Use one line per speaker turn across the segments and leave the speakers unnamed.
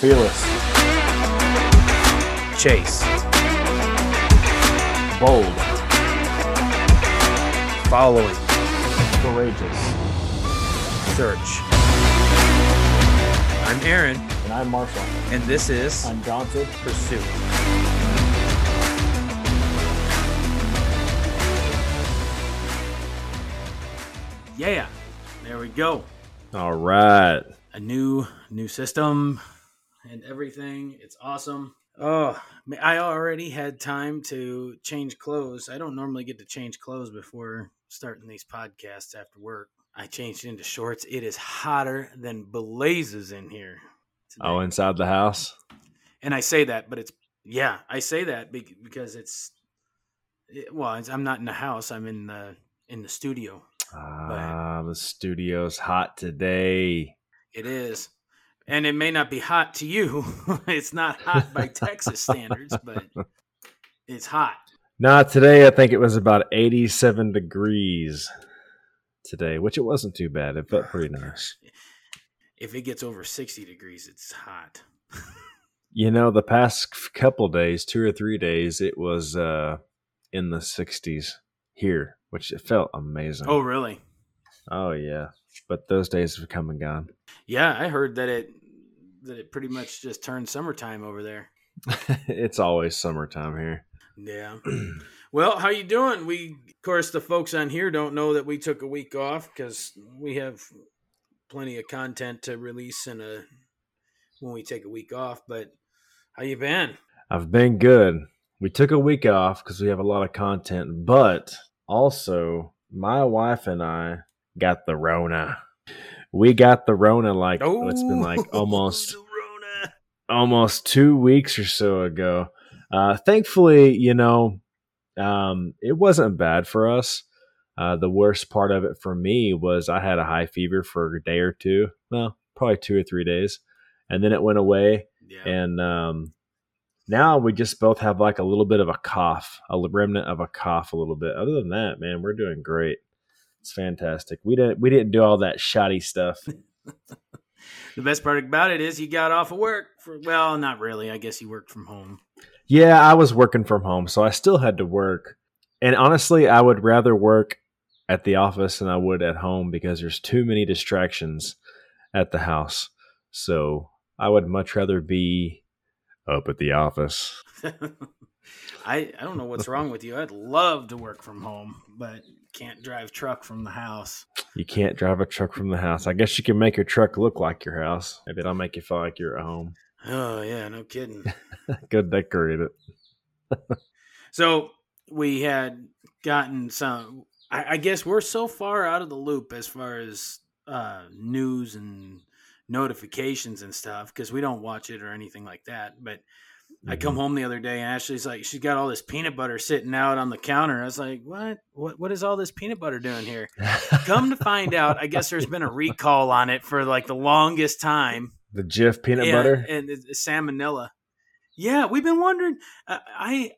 Fearless.
Chase.
Bold.
Following.
Courageous.
Search. I'm Aaron,
And I'm Marshall.
and this is
Undaunted.
Pursuit. Yeah, there we go.
All right.
A new new system and everything. It's awesome. Oh, I already had time to change clothes. I don't normally get to change clothes before starting these podcasts after work. I changed into shorts. It is hotter than blazes in here. today.
Oh, inside the house.
and I say that, but it's yeah, I say that because it's it, well, it's, I'm not in the house. I'm in the in the studio.
Ah, the studio's hot today.
It is, and it may not be hot to you. it's not hot by Texas standards, but it's hot.
Not today. I think it was about 87 degrees today, which it wasn't too bad. It felt pretty nice.
If it gets over 60 degrees, it's hot.
You know, the past couple days, two or three days, it was uh, in the 60s here, which it felt amazing.
Oh, really?
Oh, yeah. But those days have come and gone.
Yeah, I heard that it that it pretty much just turned summertime over there.
it's always summertime here.
Yeah. Well, how you doing? We, of course, the folks on here don't know that we took a week off because we have plenty of content to release in a uh, when we take a week off. But how you been?
I've been good. We took a week off because we have a lot of content, but also my wife and I got the Rona. We got the Rona like
Oh,
it's been like almost almost two weeks or so ago. Uh, thankfully, you know, um, it wasn't bad for us. Uh, the worst part of it for me was I had a high fever for a day or two. Well, probably two or three days, and then it went away
Yeah.
and um, now we just both have like a little bit of a cough, a remnant of a cough, a little bit. Other than that, man, we're doing great. It's fantastic. We didn't we didn't do all that shoddy stuff.
the best part about it is you got off of work for well, not really. I guess you worked from home.
yeah, I was working from home, so I still had to work. And honestly, I would rather work at the office than I would at home because there's too many distractions at the house. So I would much rather be up at the office.
I I don't know what's wrong with you. I'd love to work from home, but can't drive truck from the house.
You can't drive a truck from the house. I guess you can make your truck look like your house. Maybe it'll make you feel like you're at home.
Oh yeah, no kidding.
Go decorate it.
So we had gotten some. I, I guess we're so far out of the loop as far as uh, news and notifications and stuff because we don't watch it or anything like that. But I come home the other day and Ashley's like, she's got all this peanut butter sitting out on the counter. I was like, what? What? What is all this peanut butter doing here? Come to find out, I guess there's been a recall on it for like the longest time
the Jif peanut butter.
and salmonella. Yeah, we've been wondering. Uh, I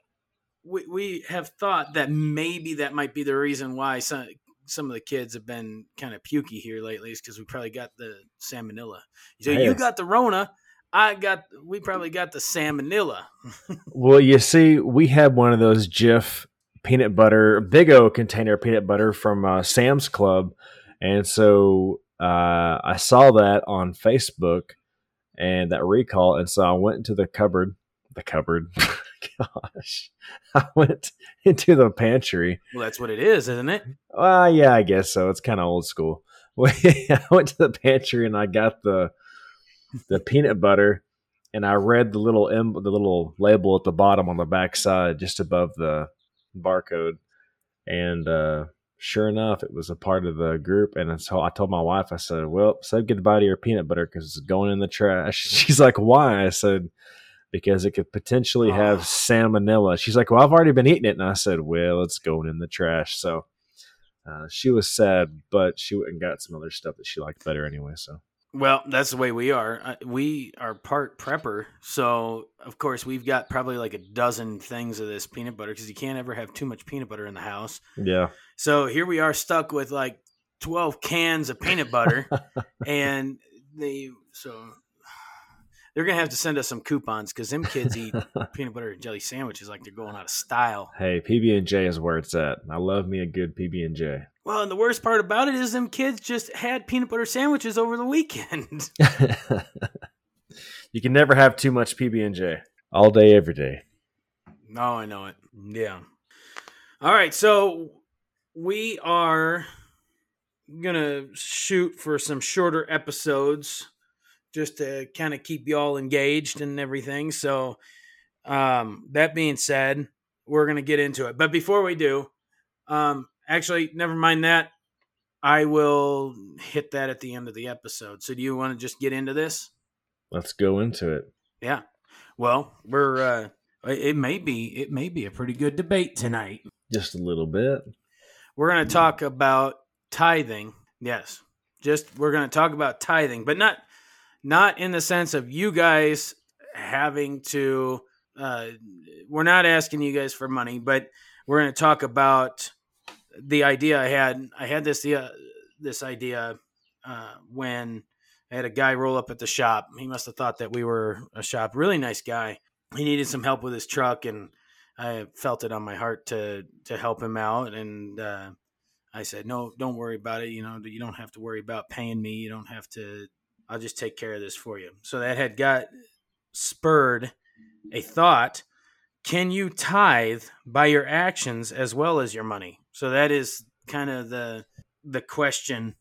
we, we have thought that maybe that might be the reason why some some of the kids have been kind of pukey here lately is because we probably got the salmonella. So you got the Rona. I got we probably got the salmonella.
Well, you see, we had one of those Jif peanut butter, Big O container peanut butter from uh, Sam's Club, and so uh, I saw that on Facebook and that recall, and so I went into the cupboard. The cupboard. Gosh, I went into the pantry.
Well, that's what it is, isn't it?
Well, yeah, I guess so. It's kind of old school. I went to the pantry and I got the the peanut butter, and I read the little em- the little label at the bottom on the back side, just above the barcode, and uh, sure enough, it was a part of the group. And so I told my wife, I said, "Well, say goodbye to your peanut butter because it's going in the trash." She's like, "Why?" I said. Because it could potentially have
Oh.
salmonella. She's like, "Well, I've already been eating it," and I said, "Well, it's going in the trash." So uh, she was sad, but she went and got some other stuff that she liked better anyway. So
Well, that's the way we are. Uh, We are part prepper, so of course we've got probably like a dozen things of this peanut butter because you can't ever have too much peanut butter in the house.
yeah,
So here we are stuck with like 12 cans of peanut butter and they so they're gonna have to send us some coupons because them kids eat peanut butter and jelly sandwiches like they're going out of style.
Hey, PB and J is where it's at. I love me a good PB and J.
Well, and the worst part about it is them kids just had peanut butter sandwiches over the weekend.
you can never have too much PB and J. All day, every day.
No, I know it. Yeah. All right, so we are gonna shoot for some shorter episodes just to kind of keep y'all engaged and everything. So, um, that being said, we're gonna get into it. But before we do, um, actually, never mind that. I will hit that at the end of the episode. So, do you want to just get into this?
Let's go into it.
Yeah. Well, we're uh, it may be it may be a pretty good debate tonight.
Just a little bit.
We're going to talk about tithing. Yes. Just we're going to talk about tithing, but not not in the sense of you guys having to uh we're not asking you guys for money, but we're going to talk about the idea I had. I had this uh, this idea uh, when I had a guy roll up at the shop. He must have thought that we were a shop. Really nice guy. He needed some help with his truck, and I felt it on my heart to to help him out. And uh, I said, "No, don't worry about it. You know, you don't have to worry about paying me. You don't have to. I'll just take care of this for you." So that had got spurred a thought: Can you tithe by your actions as well as your money? So that is kind of the the question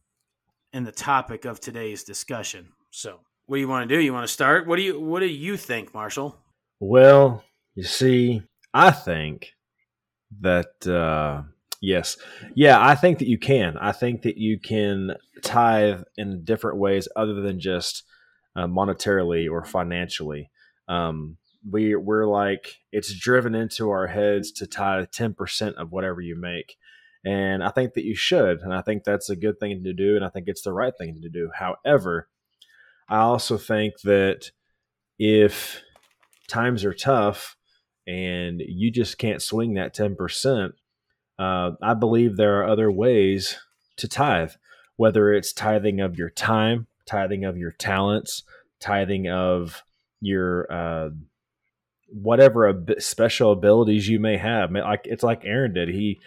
and the topic of today's discussion. So, what do you want to do? You want to start? What do you What do you think, Marshall?
Well, you see, I think that uh, yes, yeah, I think that you can. I think that you can tithe in different ways other than just uh, monetarily or financially. Um, we we're like it's driven into our heads to tithe ten percent of whatever you make. And I think that you should. And I think that's a good thing to do. And I think it's the right thing to do. However, I also think that if times are tough and you just can't swing that 10%, uh, I believe there are other ways to tithe, whether it's tithing of your time, tithing of your talents, tithing of your uh, whatever special abilities you may have. Like it's like Aaron did. He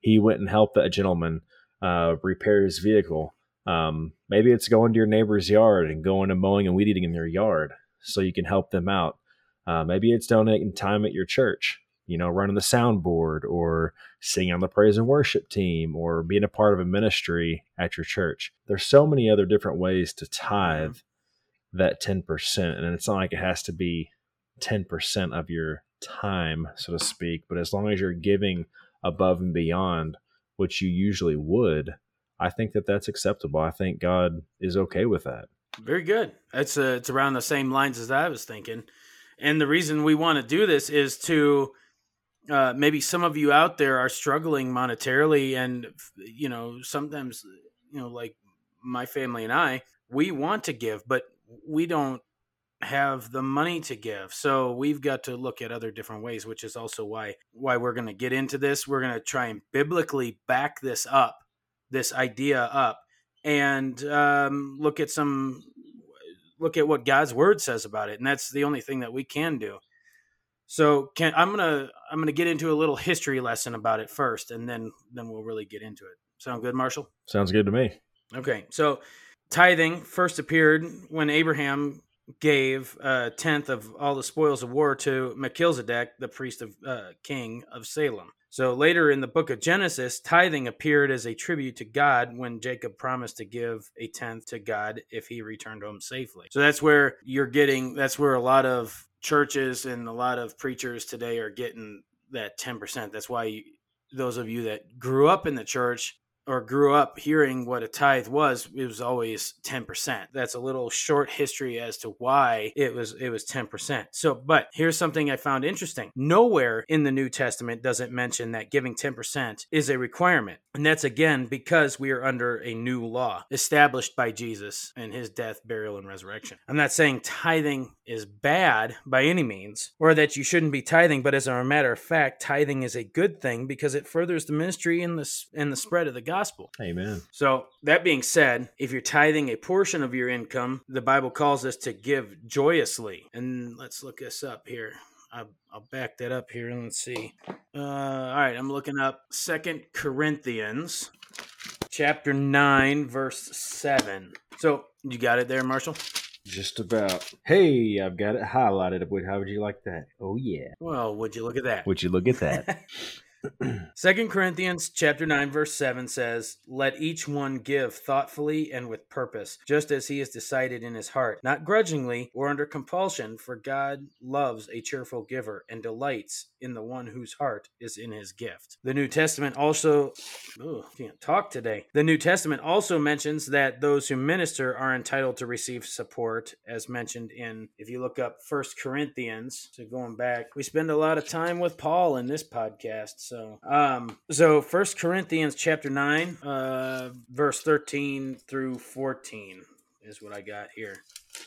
he went and helped that gentleman uh, repair his vehicle. Um, maybe it's going to your neighbor's yard and going and mowing and weed eating in their yard so you can help them out. Uh, maybe it's donating time at your church, you know, running the soundboard or singing on the praise and worship team or being a part of a ministry at your church. There's so many other different ways to tithe that 10%. And it's not like it has to be 10% of your time, so to speak, but as long as you're giving above and beyond what you usually would, I think that that's acceptable. I think God is okay with that.
Very good. It's uh, it's around the same lines as I was thinking, and the reason we want to do this is to uh, maybe some of you out there are struggling monetarily, and you know sometimes you know like my family and I, we want to give, but we don't have the money to give. So we've got to look at other different ways, which is also why why we're going to get into this. We're going to try and biblically back this up, this idea up, and um, look at some look at what God's word says about it, and that's the only thing that we can do. So can I'm gonna I'm gonna get into a little history lesson about it first, and then then we'll really get into it. Sound good, Marshall?
Sounds good to me.
Okay, so tithing first appeared when Abraham gave a tenth of all the spoils of war to Melchizedek, the priest of uh, king of Salem. So later in the book of Genesis, tithing appeared as a tribute to God when Jacob promised to give a tenth to God if he returned home safely. So that's where you're getting, that's where a lot of churches and a lot of preachers today are getting that 10%. That's why you, those of you that grew up in the church or grew up hearing what a tithe was, it was always 10%. That's a little short history as to why it was it was 10%. So, but here's something I found interesting. Nowhere in the New Testament does it mention that giving 10% is a requirement. And that's again because we are under a new law established by Jesus and his death, burial and resurrection. I'm not saying tithing is bad by any means, or that you shouldn't be tithing, but as a matter of fact, tithing is a good thing because it furthers the ministry and the and the spread of the gospel.
Amen.
So, that being said, if you're tithing a portion of your income, the Bible calls us to give joyously. And let's look this up here. I'll, I'll back that up here and let's see. Uh, all right, I'm looking up Second Corinthians chapter 9, verse 7. So, you got it there, Marshall?
Just about. Hey, I've got it highlighted. How would you like that? Oh yeah.
Well, would you look at that?
Would you look at that?
Second Corinthians chapter 9 verse 7 says, "Let each one give thoughtfully and with purpose, just as he has decided in his heart, not grudgingly or under compulsion, for God loves a cheerful giver and delights in the one whose heart is in his gift." The New Testament also Ooh, can't talk today. The New Testament also mentions that those who minister are entitled to receive support as mentioned in if you look up First Corinthians, so going back, we spend a lot of time with Paul in this podcast. So, um, so First Corinthians chapter nine, uh, verse thirteen through fourteen is what I got here.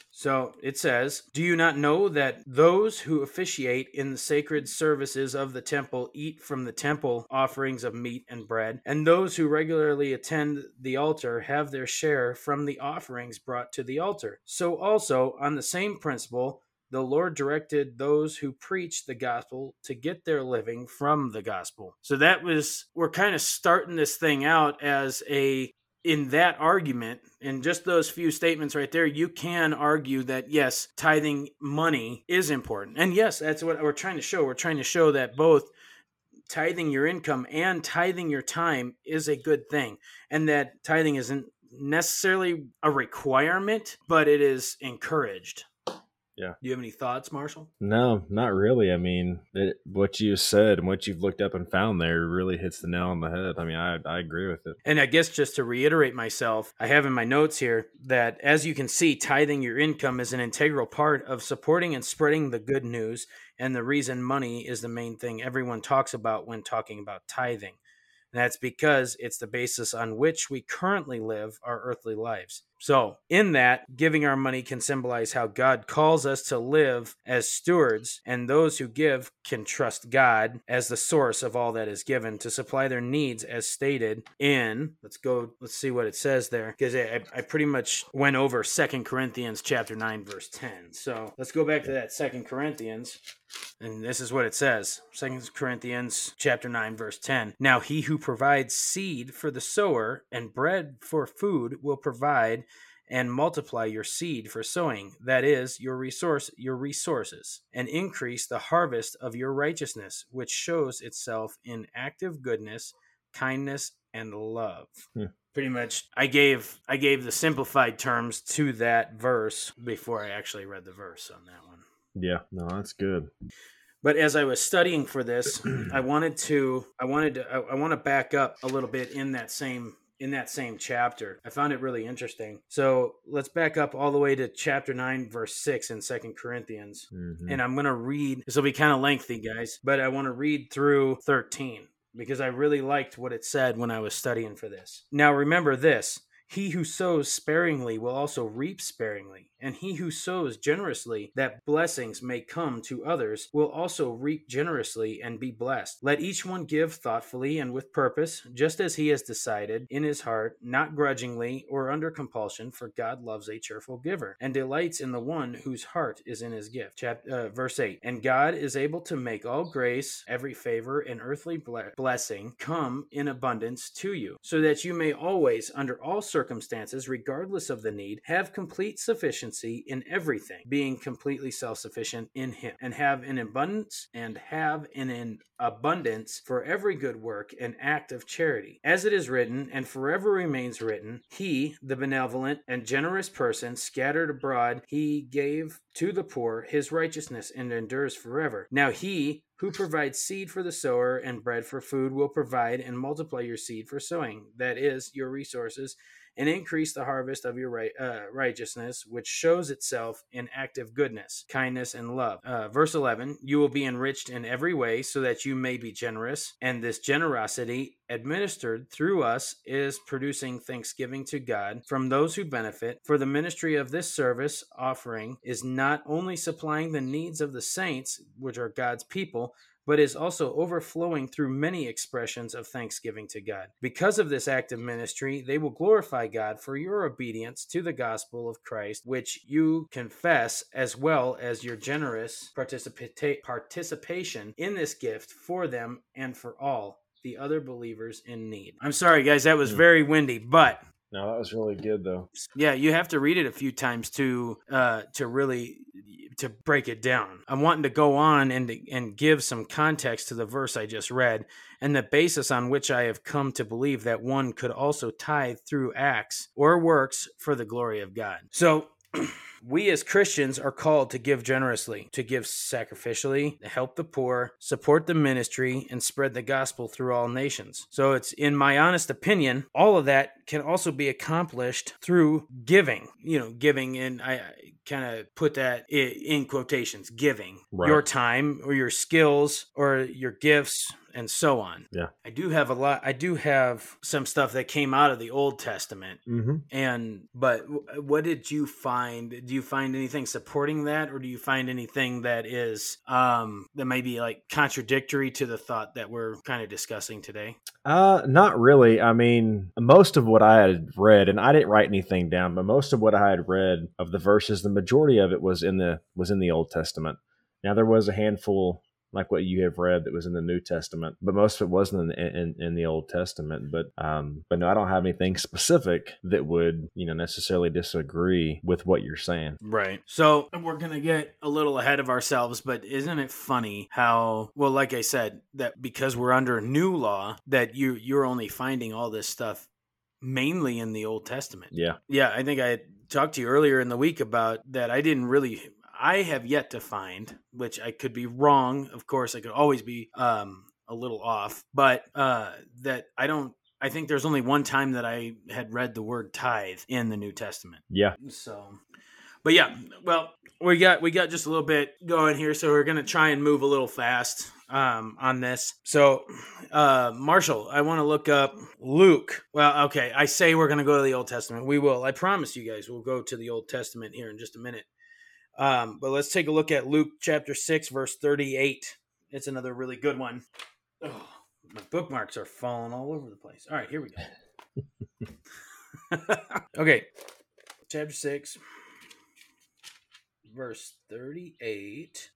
So it says, Do you not know that those who officiate in the sacred services of the temple eat from the temple offerings of meat and bread, and those who regularly attend the altar have their share from the offerings brought to the altar? So also, on the same principle, the Lord directed those who preach the gospel to get their living from the gospel. So that was, we're kind of starting this thing out as a in that argument, in just those few statements right there, you can argue that yes, tithing money is important. And yes, that's what we're trying to show. We're trying to show that both tithing your income and tithing your time is a good thing. And that tithing isn't necessarily a requirement, but it is encouraged.
Yeah.
Do you have any thoughts, Marshall?
No, not really. I mean, it, what you said and what you've looked up and found there really hits the nail on the head. I mean, I, I agree with it.
And I guess just to reiterate myself, I have in my notes here that as you can see, tithing your income is an integral part of supporting and spreading the good news, and the reason money is the main thing everyone talks about when talking about tithing. And that's because it's the basis on which we currently live our earthly lives. So, in that, giving our money can symbolize how God calls us to live as stewards, and those who give can trust God as the source of all that is given to supply their needs as stated in, let's go, let's see what it says there, because I, I pretty much went over Second Corinthians chapter 9, verse 10. So, let's go back to that Second Corinthians. And this is what it says. Second Corinthians chapter 9 verse 10. Now he who provides seed for the sower and bread for food will provide and multiply your seed for sowing that is your resource your resources and increase the harvest of your righteousness which shows itself in active goodness kindness and love
Hmm.
pretty much i gave i gave the simplified terms to that verse before i actually read the verse on that one
Yeah, no, that's good.
but as I was studying for this, I wanted to I wanted to I, I want to back up a little bit in that same in that same chapter. I found it really interesting. So let's back up all the way to chapter 9 verse 6 in Second Corinthians.
Mhm.
And I'm going to read this will be kind of lengthy, guys, but I want to read through 13 because I really liked what it said when I was studying for this. Now remember this, he who sows sparingly will also reap sparingly, and he who sows generously, that blessings may come to others, will also reap generously and be blessed. Let each one give thoughtfully and with purpose, just as he has decided in his heart, not grudgingly or under compulsion, for God loves a cheerful giver, and delights in the one whose heart is in his gift. Chap- uh, verse 8 And God is able to make all grace, every favor, and earthly ble- blessing come in abundance to you, so that you may always, under all circumstances, regardless of the need, have complete sufficiency in everything, being completely self sufficient in Him, and have an abundance and have an, an abundance for every good work and act of charity. As it is written, and forever remains written, He, the benevolent and generous person, scattered abroad, He gave to the poor His righteousness and endures forever. Now He, who provides seed for the sower and bread for food will provide and multiply your seed for sowing, that is, your resources, and increase the harvest of your right, uh, righteousness, which shows itself in active goodness, kindness, and love. Uh, verse 11 You will be enriched in every way so that you may be generous, and this generosity administered through us is producing thanksgiving to God from those who benefit. For the ministry of this service offering is not only supplying the needs of the saints, which are God's people, but is also overflowing through many expressions of thanksgiving to God. Because of this act of ministry, they will glorify God for your obedience to the gospel of Christ, which you confess, as well as your generous participa- participation in this gift for them and for all the other believers in need. I'm sorry, guys, that was very windy, but
No, that was really good though.
yeah, you have to read it a few times to uh, to really to break it down. I'm wanting to go on and and give some context to the verse I just read and the basis on which I have come to believe that one could also tithe through acts or works for the glory of God. So we as Christians are called to give generously, to give sacrificially, to help the poor, support the ministry, and spread the gospel through all nations. So it's, in my honest opinion, all of that can also be accomplished through giving. You know, giving, and I, kind of put that in quotations giving
Right.
your time or your skills or your gifts and so on.
Yeah.
I do have a lot, I do have some stuff that came out of the Old Testament
Mm-hmm.
and but what did you find? Do you find anything supporting that, or do you find anything that is um that may be like contradictory to the thought that we're kind of discussing today?
Uh, not really. I mean, most of what I had read, and I didn't write anything down, but most of what I had read of the verses, the majority of it was in the was in the Old Testament. Now there was a handful, like what you have read, that was in the New Testament, but most of it wasn't in in, in the Old Testament. But um, but no, I don't have anything specific that would you know necessarily disagree with what you're saying.
Right. So we're gonna get a little ahead of ourselves, but isn't it funny how well, like I said, that because we're under a new law, that you you're only finding all this stuff mainly in the Old Testament.
Yeah.
Yeah, I think I talked to you earlier in the week about that. I didn't really. I have yet to find, which I could be wrong. Of course, I could always be um, a little off, but uh, that I don't. I think there's only one time that I had read the word tithe in the New Testament.
Yeah.
So, but yeah, well, we got we got just a little bit going here, so we're gonna try and move a little fast um, on this. So, uh, Marshall, I want to look up Luke. Well, okay, I say we're gonna go to the Old Testament. We will. I promise you guys, we'll go to the Old Testament here in just a minute. Um, but let's take a look at Luke chapter six, verse thirty-eight. It's another really good one. Oh, my bookmarks are falling all over the place. All right, here we go. okay, chapter 6 verse 38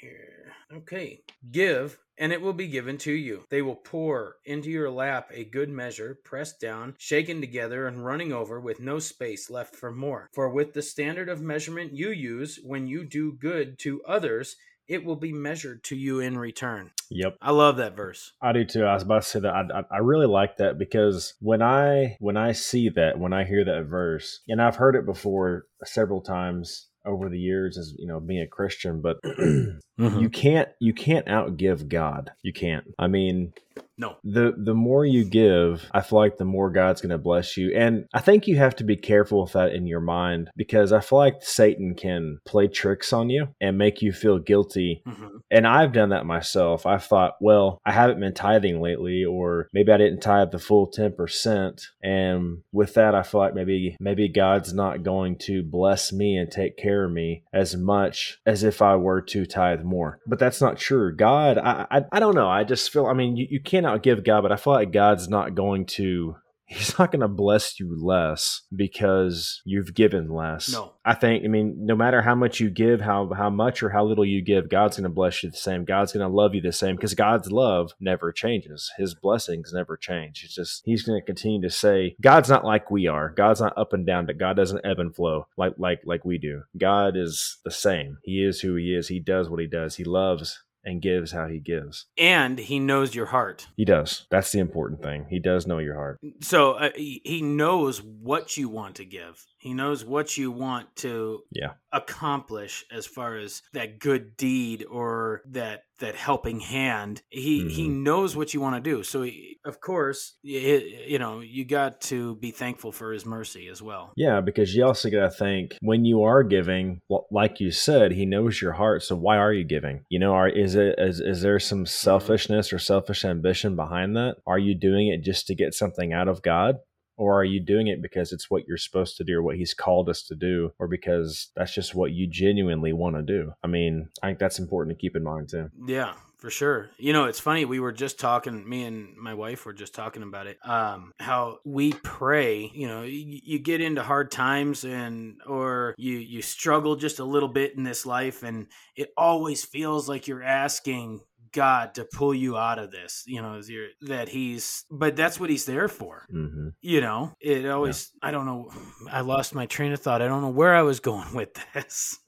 here okay give and it will be given to you they will pour into your lap a good measure pressed down shaken together and running over with no space left for more for with the standard of measurement you use when you do good to others it will be measured to you in return
Yep.
i love that verse
I do too. I was about to say that. I, I, I really like that because when I when I see that, when I hear that verse, and I've heard it before several times over the years as you know being a Christian, but mm-hmm. you can't you can't outgive God. You can't. I mean,
no
the the more you give, I feel like the more God's going to bless you. And I think you have to be careful with that in your mind because I feel like Satan can play tricks on you and make you feel guilty
Mhm.
and I've done that myself. I've thought, well, I haven't been tithing lately, or maybe I didn't tithe the full ten percent, and with that, I feel like maybe maybe God's not going to bless me and take care of me as much as if I were to tithe more. But that's not true. God, I I, I don't know. I just feel. I mean, you, you can't outgive God, but I feel like God's not going to. He's not going to bless you less because you've given less.
No.
I think. I mean, no matter how much you give, how how much or how little you give, God's going to bless you the same. God's going to love you the same because God's love never changes. His blessings never change. It's just He's going to continue to say, God's not like we are. God's not up and down. That God doesn't ebb and flow like like like we do. God is the same. He is who He is. He does what He does. He loves and gives how He gives.
and he knows your heart
He does. That's the important thing. He does know your heart.
so uh, he he knows what you want to give He knows what you want to
Yeah.
accomplish as far as that good deed or that that helping hand. He he mm-hmm. knows what you want to do. So he, of course, y- you know, you got to be thankful for his mercy as well.
Yeah, because you also got to think when you are giving, like you said, he knows your heart. So why are you giving? You know, are is it is, is there some mm-hmm. selfishness or selfish ambition behind that? Are you doing it just to get something out of God? Or are you doing it because it's what you're supposed to do or what he's called us to do or because that's just what you genuinely want to do? I mean, I think that's important to keep in mind too.
Yeah, for sure. You know, it's funny. We were just talking. Me and my wife were just talking about it. Um, how we pray. You know, you, you get into hard times and or you you struggle just a little bit in this life, and it always feels like you're asking God to pull you out of this. You know, you're, that He's. But that's what He's there for.
hmm
You know, it always. I don't know. I lost my train of thought. I don't know where I was going with this.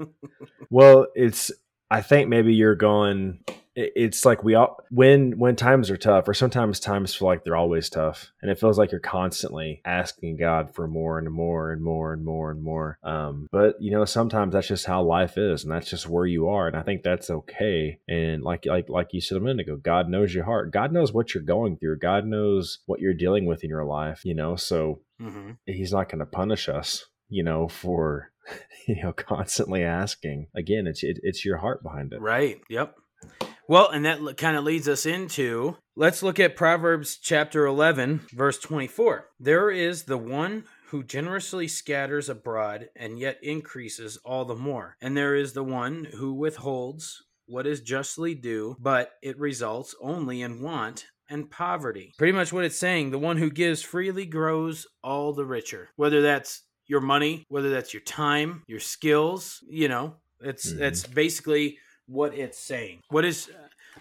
Well, it's. I think maybe you're going. It- It's like we all when when times are tough, or sometimes times feel like they're always tough, and it feels like you're constantly asking God for more and more and more and more and more. Um, but you know, sometimes that's just how life is, and that's just where you are, and I think that's okay. And like like like you said a minute ago, God knows your heart. God knows what you're going through. God knows what you're dealing with in your life. You know, so
hmm
he's not going to punish us you know for you know constantly asking again it's it, it's your heart behind it
Right. Yep. Well, and that kind of leads us into let's look at Proverbs chapter 11, verse 24. There is the one who generously scatters abroad and yet increases all the more. And there is the one who withholds what is justly due, but it results only in want and poverty. Pretty much what it's saying the one who gives freely grows all the richer. Whether that's your money, whether that's your time, your skills, you know, it's
Mhm.
that's basically what it's saying. What is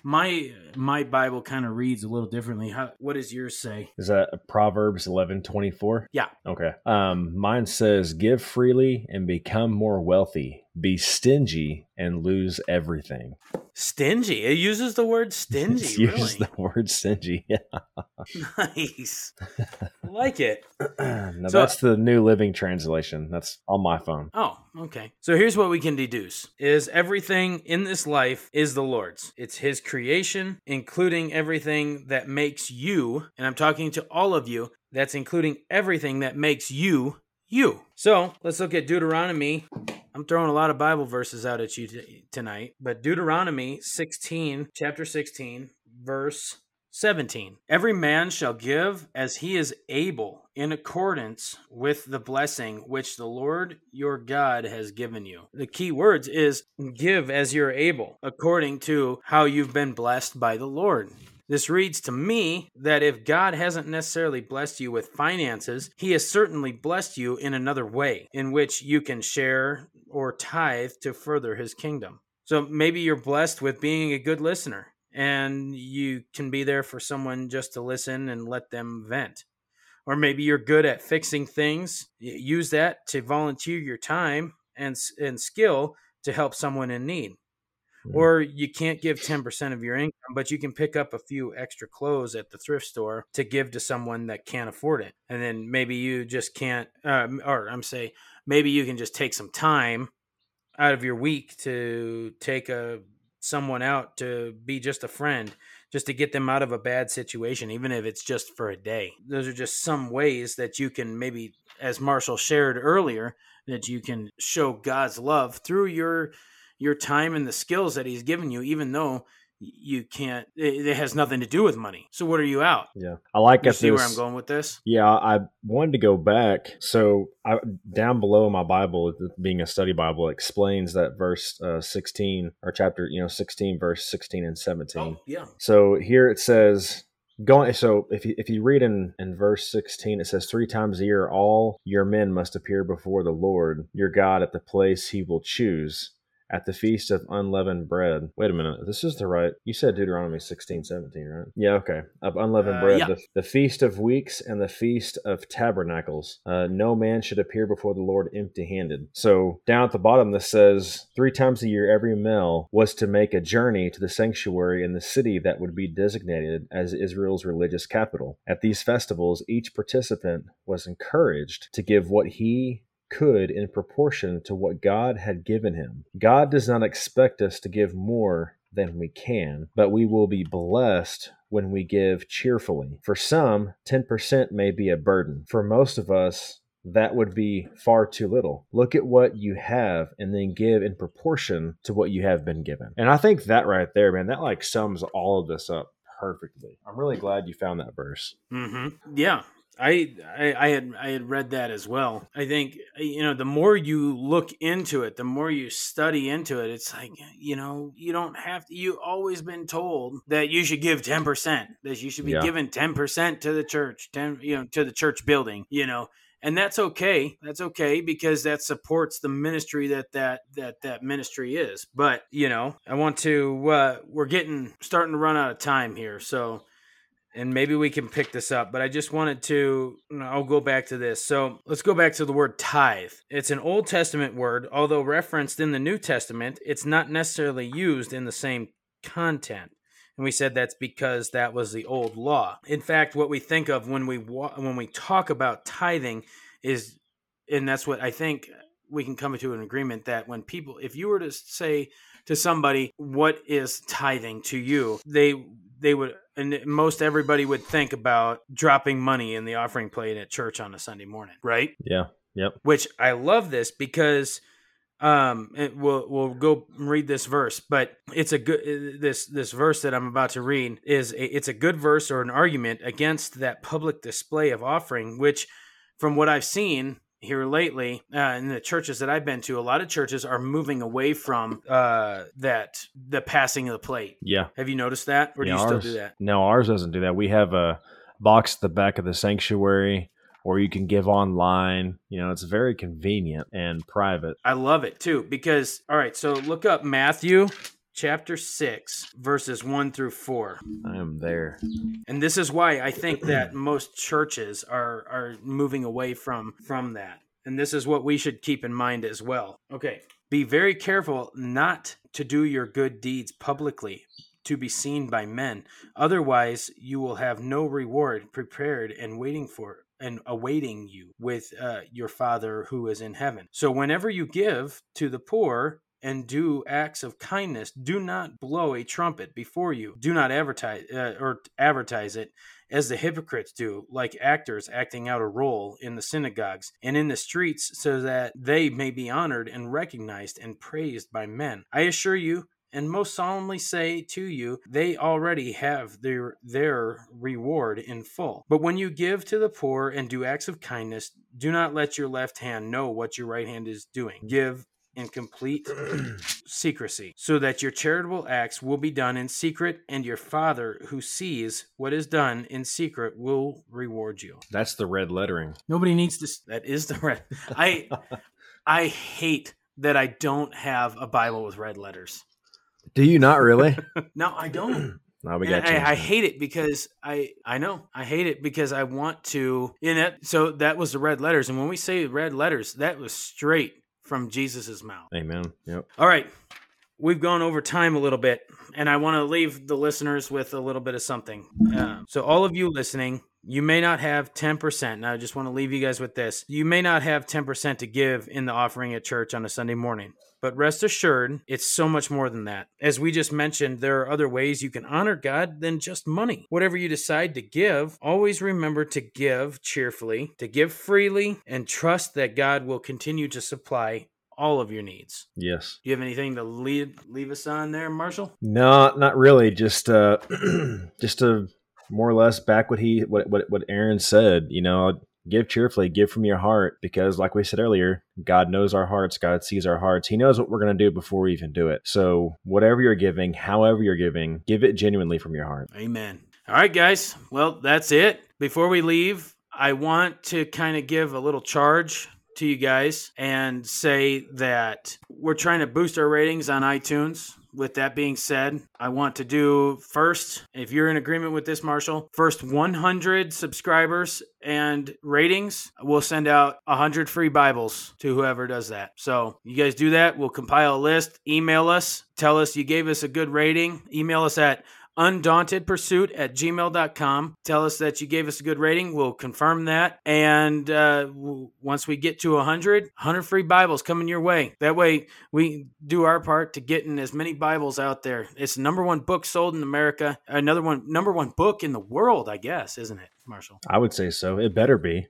my my Bible kind of reads a little differently. How what does yours say?
is that proverbs eleven twenty four?
Yeah.
okay um mine says give freely and become more wealthy be stingy and lose everything
Stingy. It uses the word stingy.
It uses
really
the word stingy yeah
nice. Like it. So-
that's the new living translation that's on my phone
Oh, okay. So here's what we can deduce is everything in this life is the Lord's. It's his creation, including everything that makes you, and I'm talking to all of you, that's including everything that makes you you. So, let's look at Deuteronomy. I'm throwing a lot of Bible verses out at you t- tonight, but Deuteronomy 16, chapter 16, verse 17. Every man shall give as he is able in accordance with the blessing which the Lord your God has given you. The key words is give as you're able, according to how you've been blessed by the Lord. This reads to me that if God hasn't necessarily blessed you with finances, He has certainly blessed you in another way in which you can share or tithe to further His kingdom. So maybe you're blessed with being a good listener and you can be there for someone just to listen and let them vent. Or maybe you're good at fixing things. Use that to volunteer your time and, and skill to help someone in need.
Mhm.
Or you can't give 10% of your income, but you can pick up a few extra clothes at the thrift store to give to someone that can't afford it. And then maybe you just can't, um, or I'm saying, maybe you can just take some time out of your week to take a someone out to be just a friend just to get them out of a bad situation even if it's just for a day. Those are just some ways that you can maybe as marshall shared earlier that you can show god's love through your your time and the skills that he's given you even though you can't it, it has nothing to do with money so what are you out
yeah i like
you see where i'm going with this
Yeah, I wanted to go back. So I, down below in my Bible, being a study Bible, explains that verse uh, 16 or chapter, you know, 16, verse 16 and 17.
oh yeah
So here it says, going. So if you, if you read in, in verse 16, it says, Three times a year, all your men must appear before the Lord your God at the place he will choose. At the feast of unleavened bread. Wait a minute. This is the right. You said Deuteronomy 16, 17, right? Yeah, okay. Of unleavened
Uh,
bread.
yeah.
The, the feast of weeks and the feast of tabernacles. Uh, no man should appear before the Lord empty handed. So down at the bottom, this says three times a year, every male was to make a journey to the sanctuary in the city that would be designated as Israel's religious capital. At these festivals, each participant was encouraged to give what he could in proportion to what God had given him. God does not expect us to give more than we can, but we will be blessed when we give cheerfully. For some, 10% may be a burden. For most of us, that would be far too little. Look at what you have and then give in proportion to what you have been given. And I think that right there, man, that like sums all of this up perfectly. I'm really glad you found that verse.
Mm-hmm. Yeah, I, I, I had I had read that as well. I think you know the more you look into it, the more you study into it. It's like you know you don't have to. You always been told that you should give ten percent. That you should be
Yeah.
giving ten percent to the church, ten you know to the church building. You know, and that's okay. That's okay because that supports the ministry that that that that ministry is. But you know, I want to. Uh, we're getting starting to run out of time here, so and maybe we can pick this up, but I just wanted to, I'll go back to this. So let's go back to the word tithe. It's an Old Testament word, although referenced in the New Testament, it's not necessarily used in the same content. And we said that's because that was the old law. In fact, what we think of when we when we talk about tithing is, and that's what I think we can come to an agreement that when people, if you were to say to somebody, "What is tithing to you?" they they would and most everybody would think about dropping money in the offering plate at church on a Sunday morning, right?
Yeah. Yep.
Which I love this because um it, we'll we'll go read this verse, but it's a good this this verse that I'm about to read is a, it's a good verse or an argument against that public display of offering which from what I've seen here lately uh, in the churches that I've been to, a lot of churches are moving away from uh, that the passing of the plate.
Yeah.
Have you noticed that, or do
Yeah,
you still do that?
No, ours doesn't do that. We have a box at the back of the sanctuary or you can give online. You know, it's very convenient and private.
I love it too because all right, so look up Matthew chapter 6 verses 1 through 4.
I am there.
And this is why I think that most churches are are moving away from from that. And this is what we should keep in mind as well. Okay. Be very careful not to do your good deeds publicly to be seen by men. Otherwise, you will have no reward prepared and waiting for and awaiting you with uh, your Father who is in heaven. So, whenever you give to the poor and do acts of kindness, do not blow a trumpet before you. Do not advertise uh, or advertise it as the hypocrites do, like actors acting out a role in the synagogues and in the streets, so that they may be honored and recognized and praised by men. I assure you, and most solemnly say to you, they already have their their reward in full. But when you give to the poor and do acts of kindness, do not let your left hand know what your right hand is doing. Give in complete secrecy, so that your charitable acts will be done in secret, and your Father who sees what is done in secret will reward you.
That's the red lettering.
Nobody needs to. That is the red. I I hate that I don't have a Bible with red letters.
Do you not really?
No, I don't.
no, we got
I, I hate it because I I know I hate it because I want to in it. So that was the red letters, and when we say red letters, that was straight from Jesus's mouth.
Amen. Yep.
All right, we've gone over time a little bit, and I want to leave the listeners with a little bit of something. Um, so all of you listening. You may not have 10%. And I just want to leave you guys with this. You may not have 10% to give in the offering at church on a Sunday morning. But rest assured, it's so much more than that. As we just mentioned, there are other ways you can honor God than just money. Whatever you decide to give, always remember to give cheerfully, to give freely, and trust that God will continue to supply all of your needs.
Yes.
Do you have anything to leave leave us on there, Marshall?
No, not really. Just uh just to more or less back what he what what what Aaron said, you know, give cheerfully, give from your heart because like we said earlier, God knows our hearts, God sees our hearts. He knows what we're to do before we even do it. So, whatever you're giving, however you're giving, give it genuinely from your heart.
Amen. All right, guys. Well, that's it. Before we leave, I want to kind of give a little charge to you guys and say that we're trying to boost our ratings on iTunes. With that being said, I want to do first, if you're in agreement with this, Marshall, first 100 subscribers and ratings, we'll send out 100 free Bibles to whoever does that. So you guys do that. We'll compile a list, email us, tell us you gave us a good rating, email us at undauntedpursuit at gmail.com. Tell us that you gave us a good rating. We'll confirm that. And uh, once we get to 100, 100 free Bibles coming your way. That way we do our part to getting as many Bibles out there. It's the number one book sold in America. Another one, number one book in the world, I guess, isn't it, Marshall?
I would say so. It better be.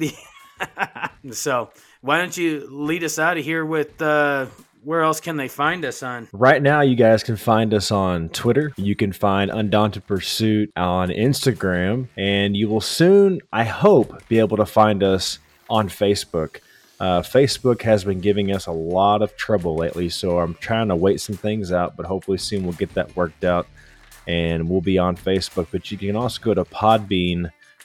so why don't you lead us out of here with uh, where else can they find us on?
Right now, you guys can find us on Twitter. You can find Undaunted Pursuit on Instagram, and you will soon, I hope, be able to find us on Facebook. Uh, Facebook has been giving us a lot of trouble lately, so I'm trying to wait some things out, but hopefully soon we'll get that worked out and we'll be on Facebook. But you can also go to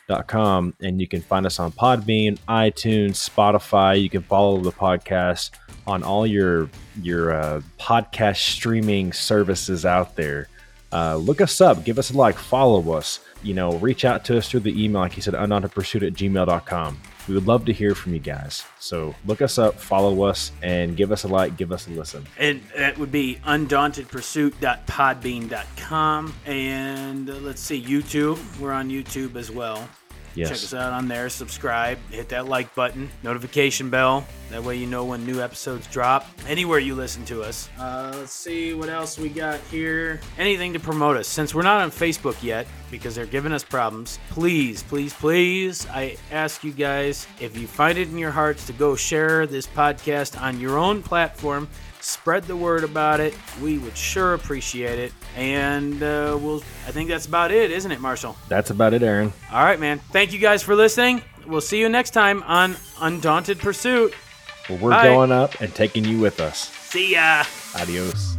podbean.com and you can find us on Podbean, iTunes, Spotify. You can follow the podcast on all your your uh, podcast streaming services out there. Uh, look us up, give us a like, follow us. You know, reach out to us through the email, like he said, undauntedpursuit at gmail.com. We would love to hear from you guys. So look us up, follow us, and give us a like, give us a listen.
And that would be undauntedpursuit.podbean.com. And uh, let's see, YouTube. We're on YouTube as well.
Yes.
Check us out on there. Subscribe. Hit that like button. Notification bell. That way you know when new episodes drop. Anywhere you listen to us. Uh, let's see what else we got here. Anything to promote us. Since we're not on Facebook yet, because they're giving us problems, please, please, please, I ask you guys if you find it in your hearts to go share this podcast on your own platform spread the word about it. We would sure appreciate it. And uh, we'll, I think that's about it, isn't it, Marshall?
That's about it, Aaron.
All right, man. Thank you guys for listening. We'll see you next time on Undaunted Pursuit.
Well, we're
Bye.
going up and taking you with us.
See ya.
Adios.